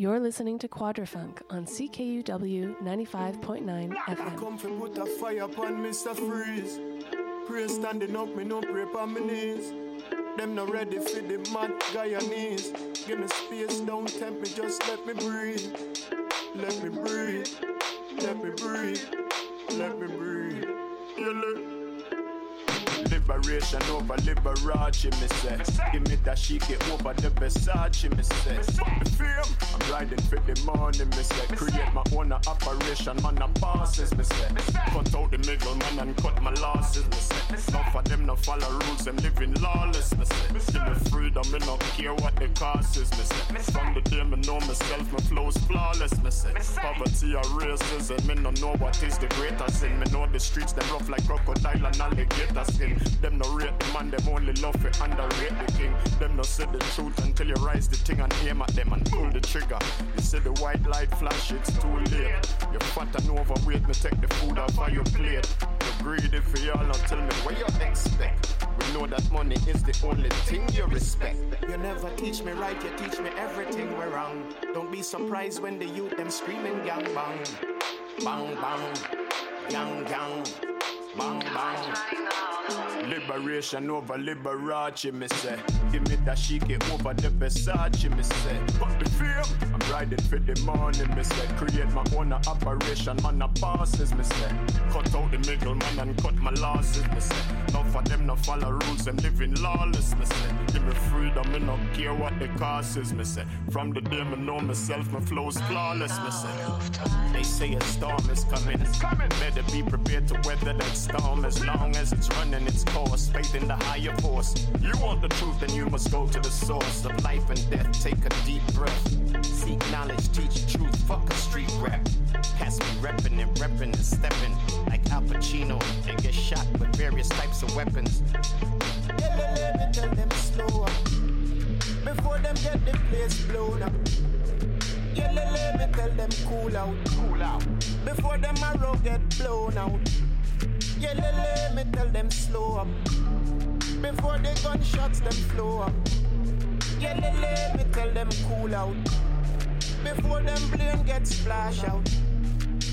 You're listening to Quadrafunk on CKUW 95.9 FM. Come for put a fire upon Mr. Freeze. Pray standing up, me no pray on my knees. Them not ready for the mad Guyanese. Give me space, don't tempt me, just let me breathe. Let me breathe. Let me breathe. Let me breathe. Look. Liberation over Liberace, me say. Give me that get over the Versace, me say. I'm riding for the money, me say. Create my own operation, man, I'm bosses, me say. Cut out the middleman and cut my losses, me say. None for them no follow rules, them living lawless, me say. Give me freedom, me no care what the cost is, me say. From the day me know myself, my flow's flawless, me say. Poverty or racism, me no know what is the greatest sin. Me know the streets, them rough like crocodile and alligator skin. Them no rate the man, them only love it underrate the king. Them no say the truth until you rise the thing and aim at them and pull the trigger. You see the white light flash, it's too late. You're fat and overweight, me take the food off of your plate. You're greedy for y'all, tell me what you expect. We know that money is the only thing you respect. You never teach me right, you teach me everything we're wrong. Don't be surprised when the youth them screaming gang bang. Bang bang, gang gang, bang bang. Liberation over Liberace, me say. Give me that get over the Versace, me say. But the fame, I'm riding for the money, me say. Create my own operation, man, a bosses, me say. Cut out the middleman and cut my losses, me say. None for them no follow rules and living lawless, me say. Give me freedom, me no care what the cost is, me say. From the day me know myself, my flow's flawless, me say. They say a storm is coming, it's coming. Better be prepared to weather that storm as long as it's running its course. Faith in the higher force. You want the truth, then you must go to the source of life and death. Take a deep breath. Seek knowledge, teach truth. Fuck a street rap. Pass me reppin' and reppin' and steppin' like Al Pacino. They get shot with various types of weapons. Tell them before them get the place blown up. Yeah, let me tell them cool out, cool out before them arrow get blown out. Yeah, let me tell them slow up before the gunshots them flow up. Yeah, let me tell them cool out before them plane get splash out.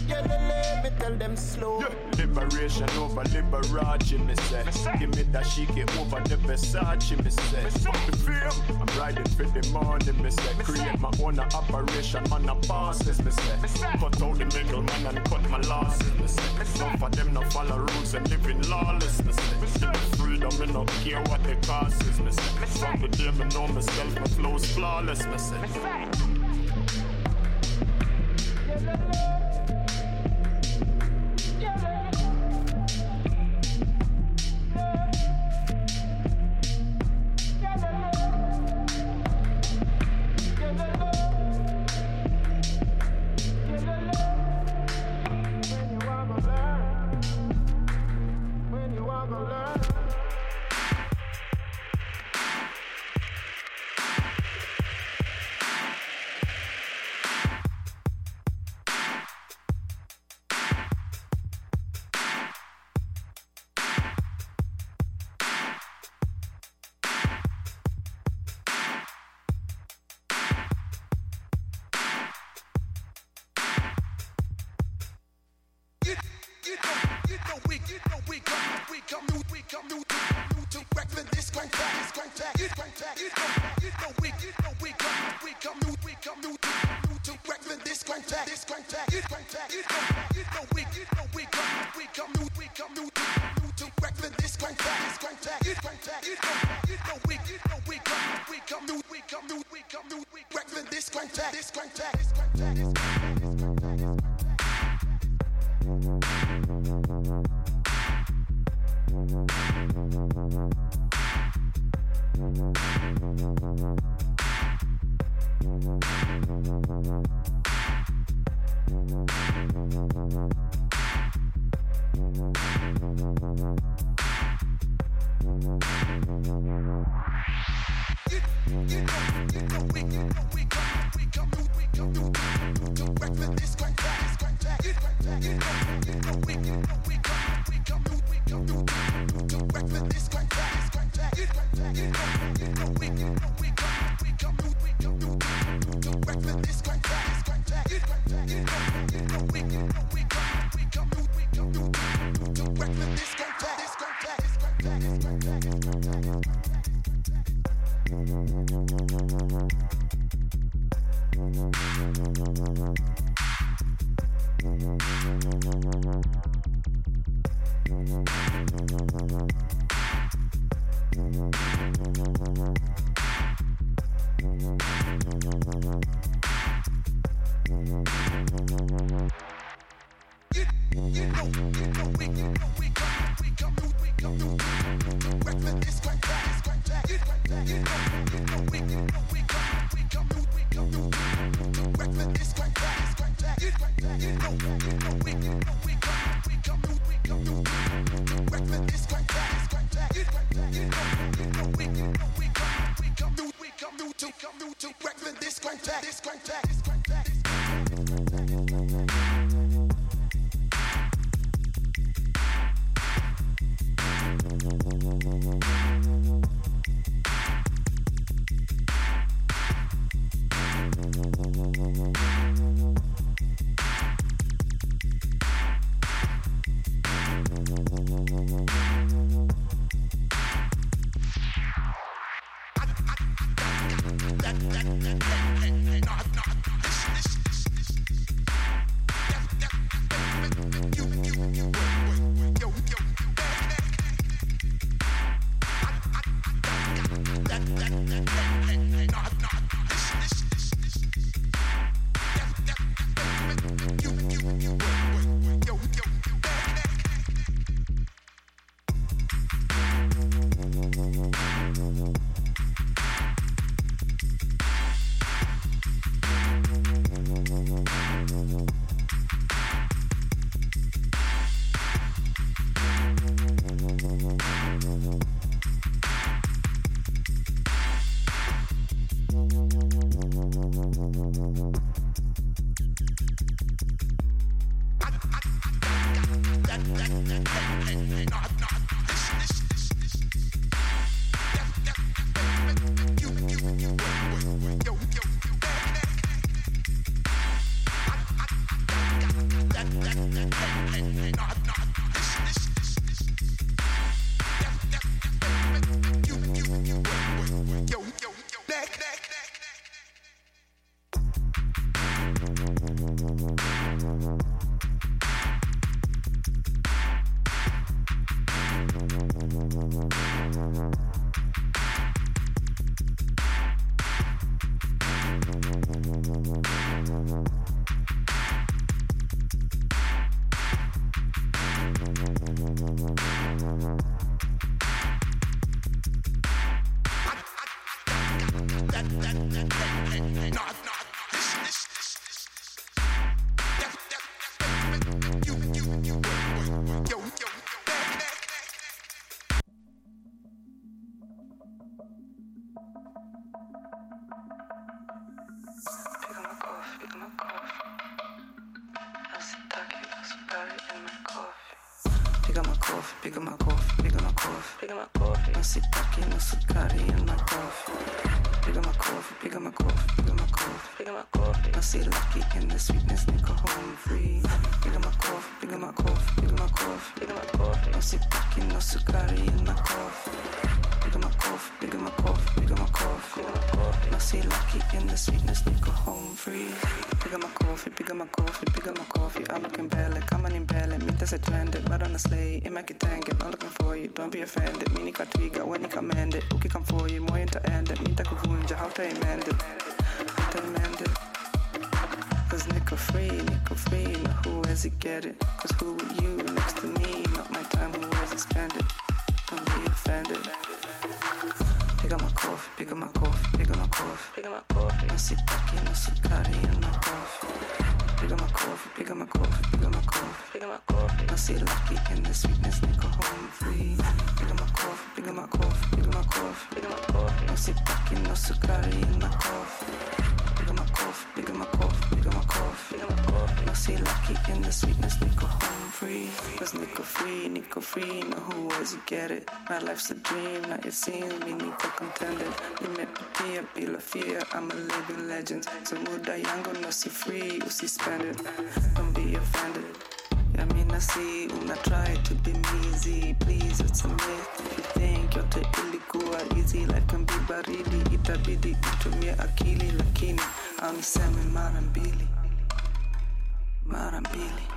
Yeah, let me tell them slow. Yeah. Liberation over Liberace, me say. Give me that she get over the Versace, me say. The fame, I'm riding for the money, me say. Create my own operation, man, a bosses, me say. Cut out the middleman and cut my losses, me say. None for them no follow rules and living lawless, me say. Give me freedom, me no care what the cost is, me say. From the day me know myself, my flow's flawless, me say. Yeah, This coffee, up my coffee, up my coffee, up my coffee. Não se toque, não se care in my coffee. up my coffee, up my coffee, up my coffee, up my coffee. Não se lucky in the sweetness, nigga home free. Picking my coffee, picking my coffee, picking my coffee, picking my coffee. Não se toque, não se care in my coffee. Picking my coffee, picking my coffee, picking my coffee, picking my coffee. I say lucky in the sweetness, they go home free. Pick up my coffee, pick up my coffee, pick up my coffee. I'm looking bad, like I'm an imbalanced. Mitt as trended, but on a sleigh. it. my kitanket, I'm looking for you. Don't be offended. Mini twiga. when you command it. Uki come for you, more into end it. Minta kuvunja, how to amend it. How to amend it. Cause nickel free, nickel free. Now who has it get it? Cause who you next to me? Not my time, who has it spend it? Don't be offended coffee, pega uma coffee, up my coffee, pega uma coffee. Nasci aqui, nasci carinha, uma coffee. Pega my coffee, pega uma coffee, pega uma coffee, pega uma coffee. Nasci lucky and the sweetness they go home free. Pega uma coffee, up my coffee, pega uma coffee, pega uma coffee. Nasci aqui, nasci carinha, my coffee. Pega uma coffee, pega uma coffee, pega uma coffee, pega uma coffee. Nasci lucky and the sweetness they go home free. cause nickel free, nickel free. Now who was you get it? My life's a dream, now it seems me nickel contended. Me met Pia, pila fear. I'm a living legend. So muda yango no si free, you see spend it. Don't be offended. I mean I see, una try to be me easy. Please, it's a myth. If you think yote ilikuwa easy, like can be baridi. Itabidi itumie akili, lakini, I'm a mbili, marambili, marambili.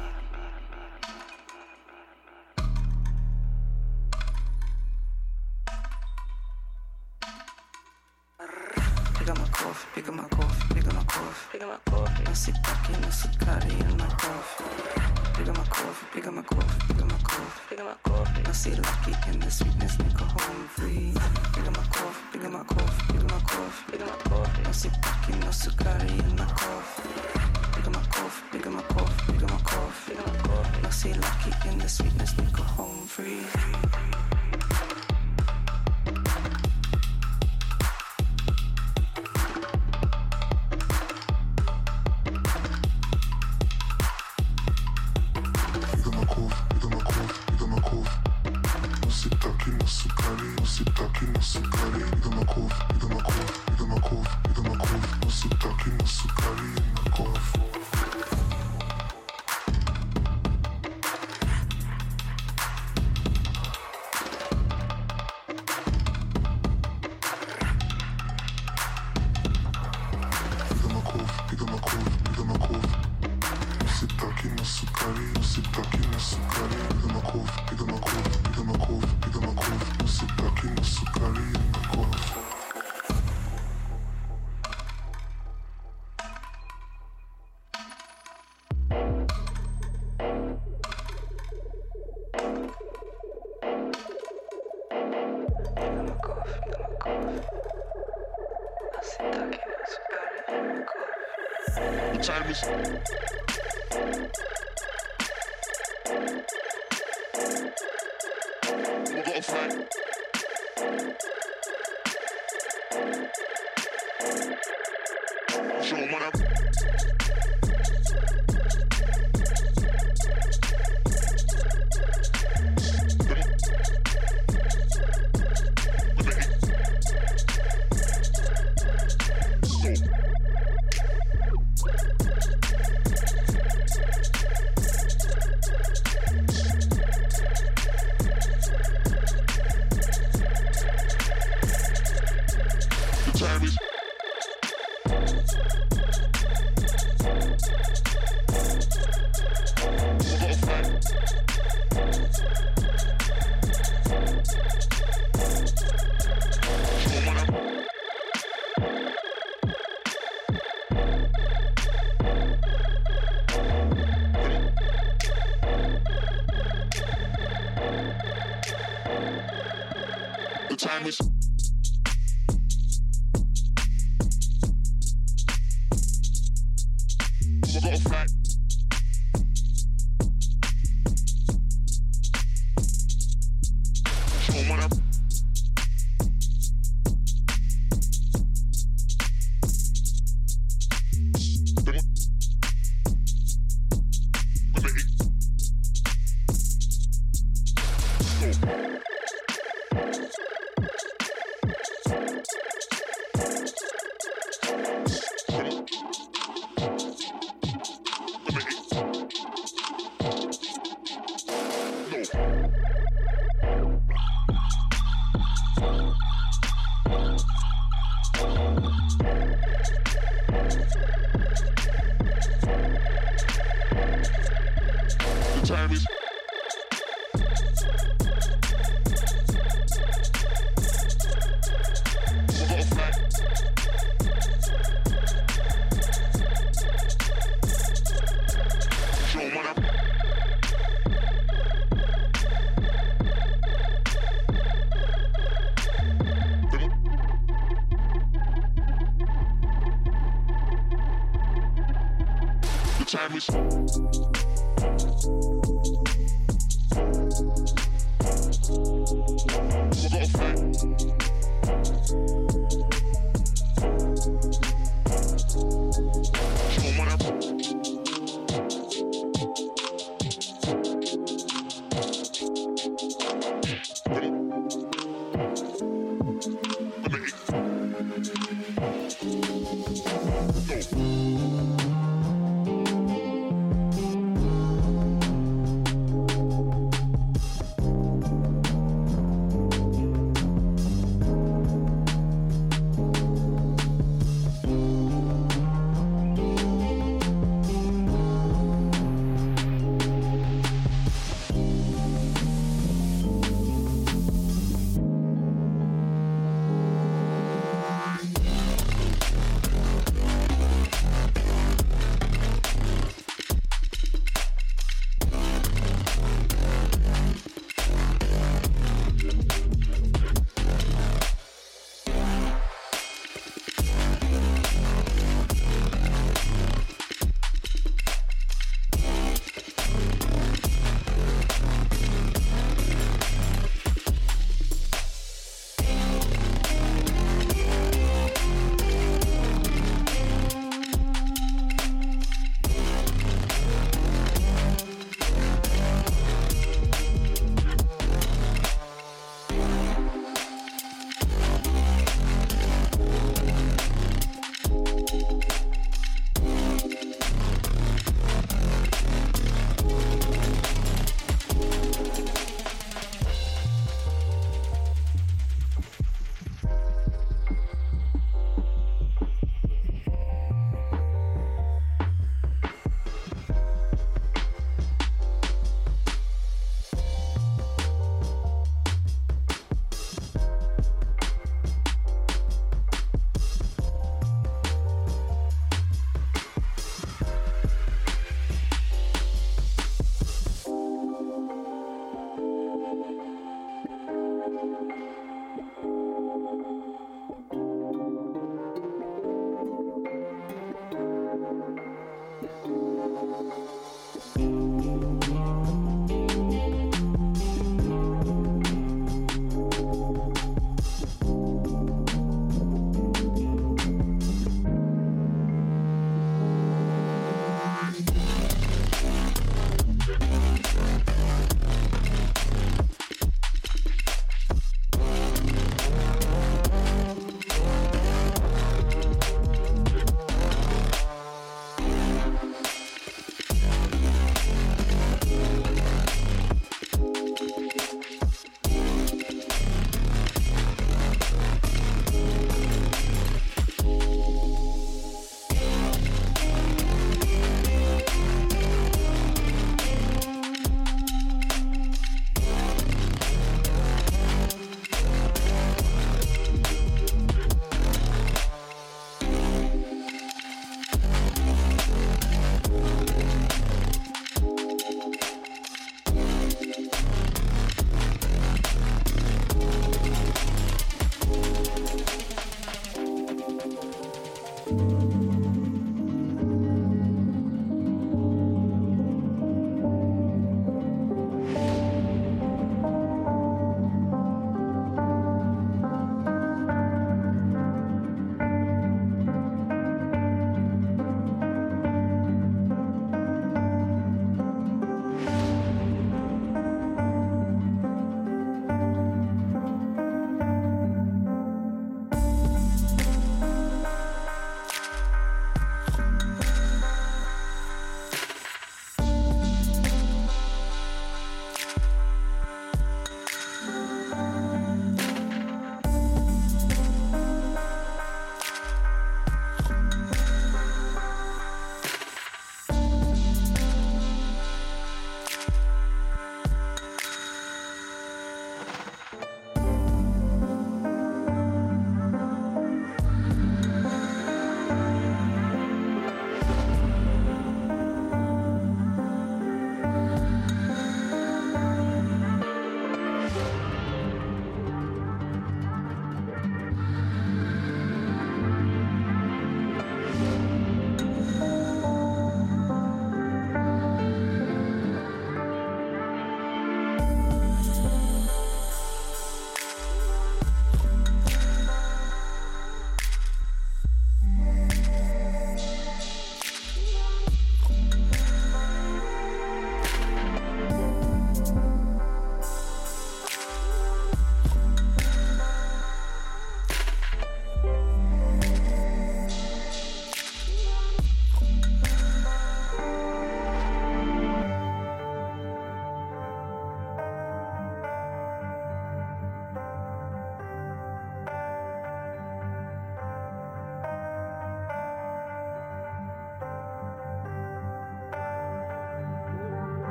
Piga makofi piga makofi piga makofi piga makofi nasitaki na sukari in my coffee Picking my coffee, picking my coffee, piga makofi piga makofi piga makofi piga makofi nasilaki in the sweetness niko home free piga makofi piga makofi piga makofi piga makofi nasitaki na sukari in my coffee Picking my coffee, picking my coffee, piga makofi piga makofi piga makofi piga makofi nasilaki in the sweetness niko home free sukari, usitaki na sukari. Piga makofi, piga makofi, piga makofi, piga makofi. Usitaki time is.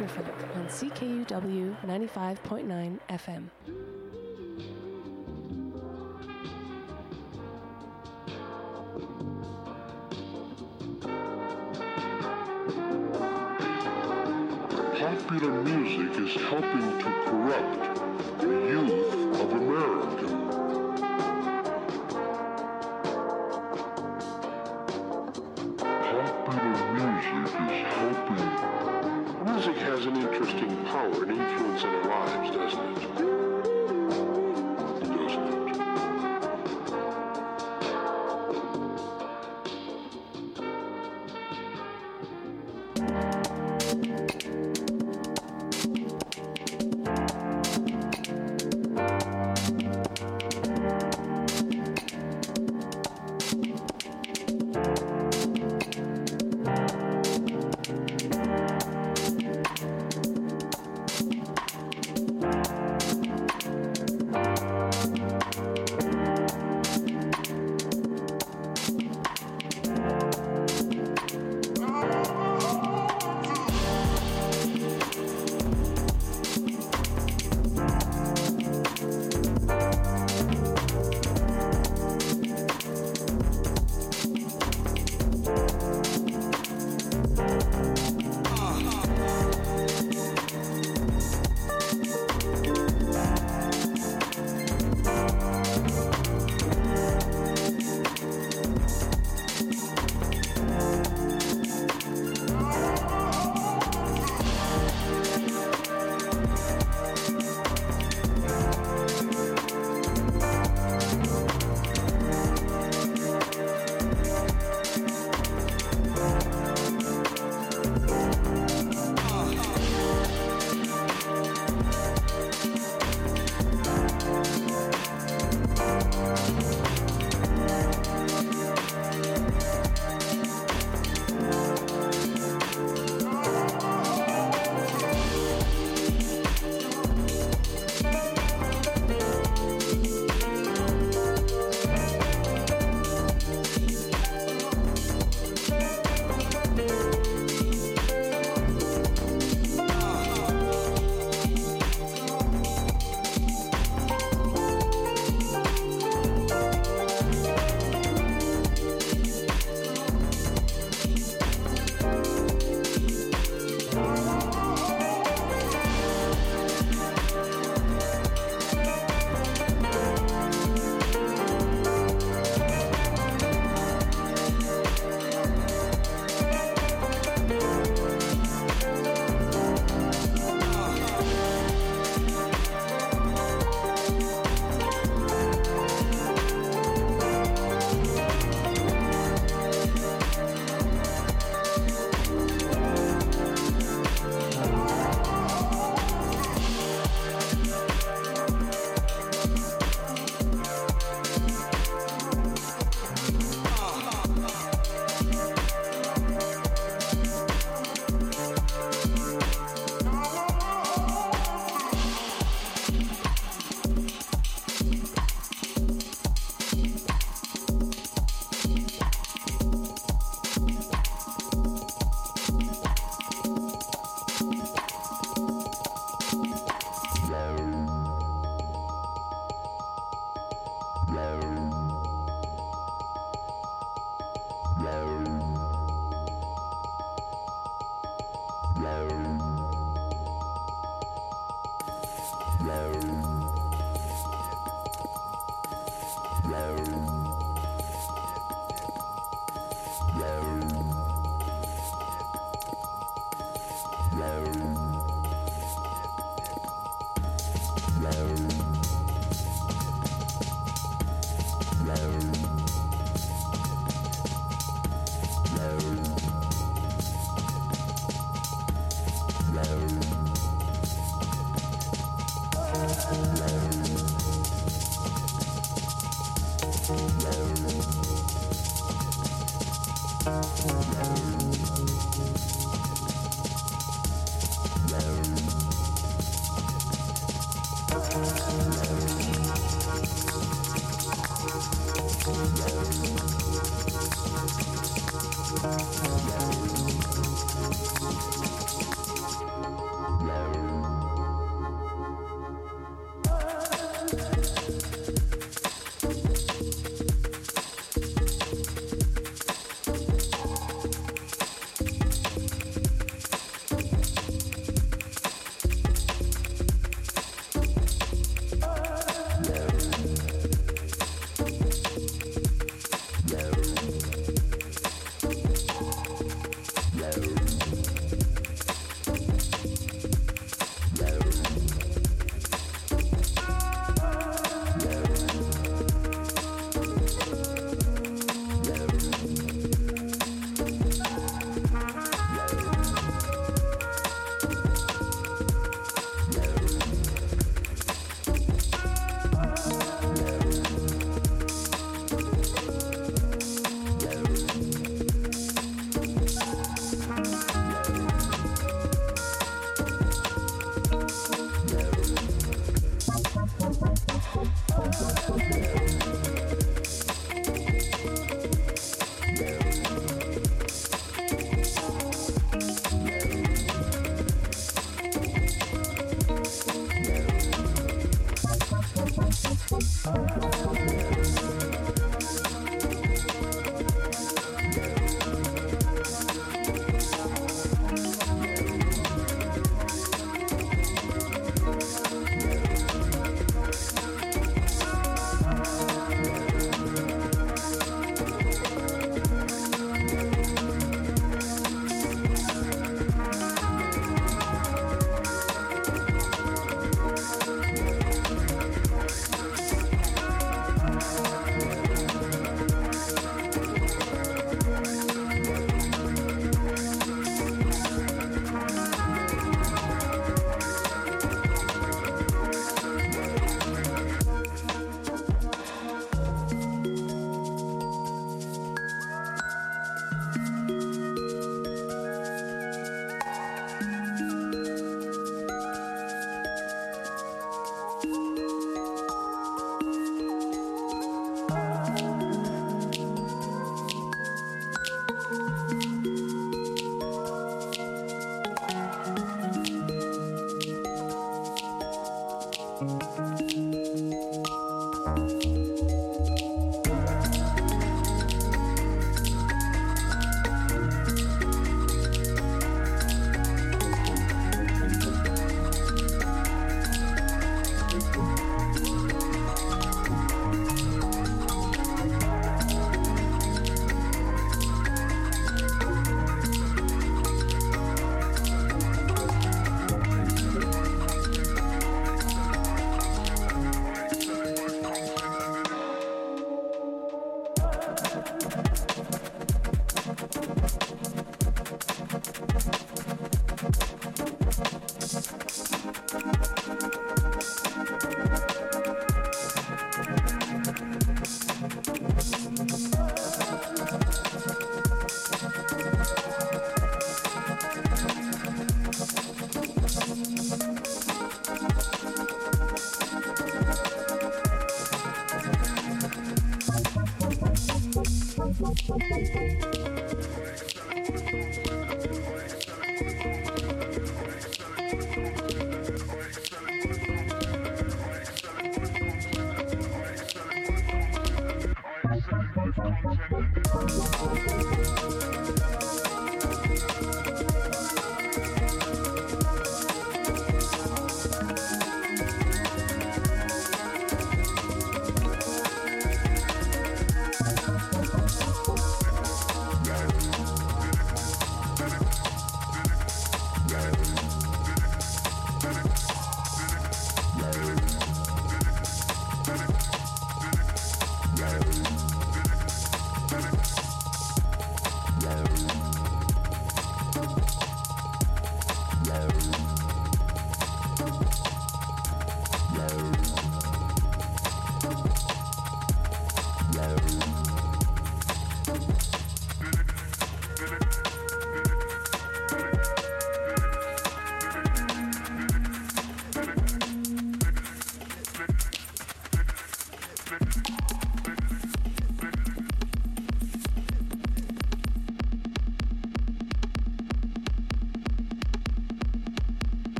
On CKUW 95.9 FM.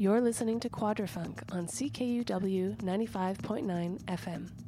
You're listening to Quadrafunk on CKUW 95.9 FM.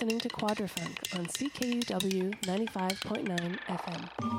Listening to Quadrafunk on CKUW 95.9 FM.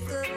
Bigger.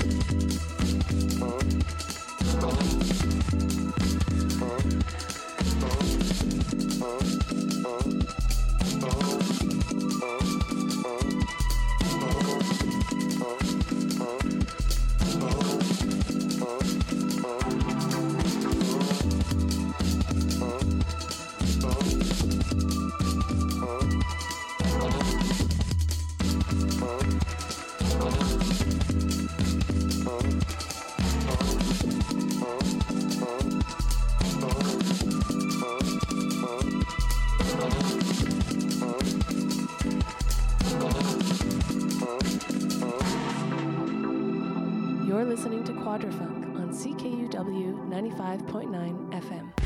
Thank 95.9 FM.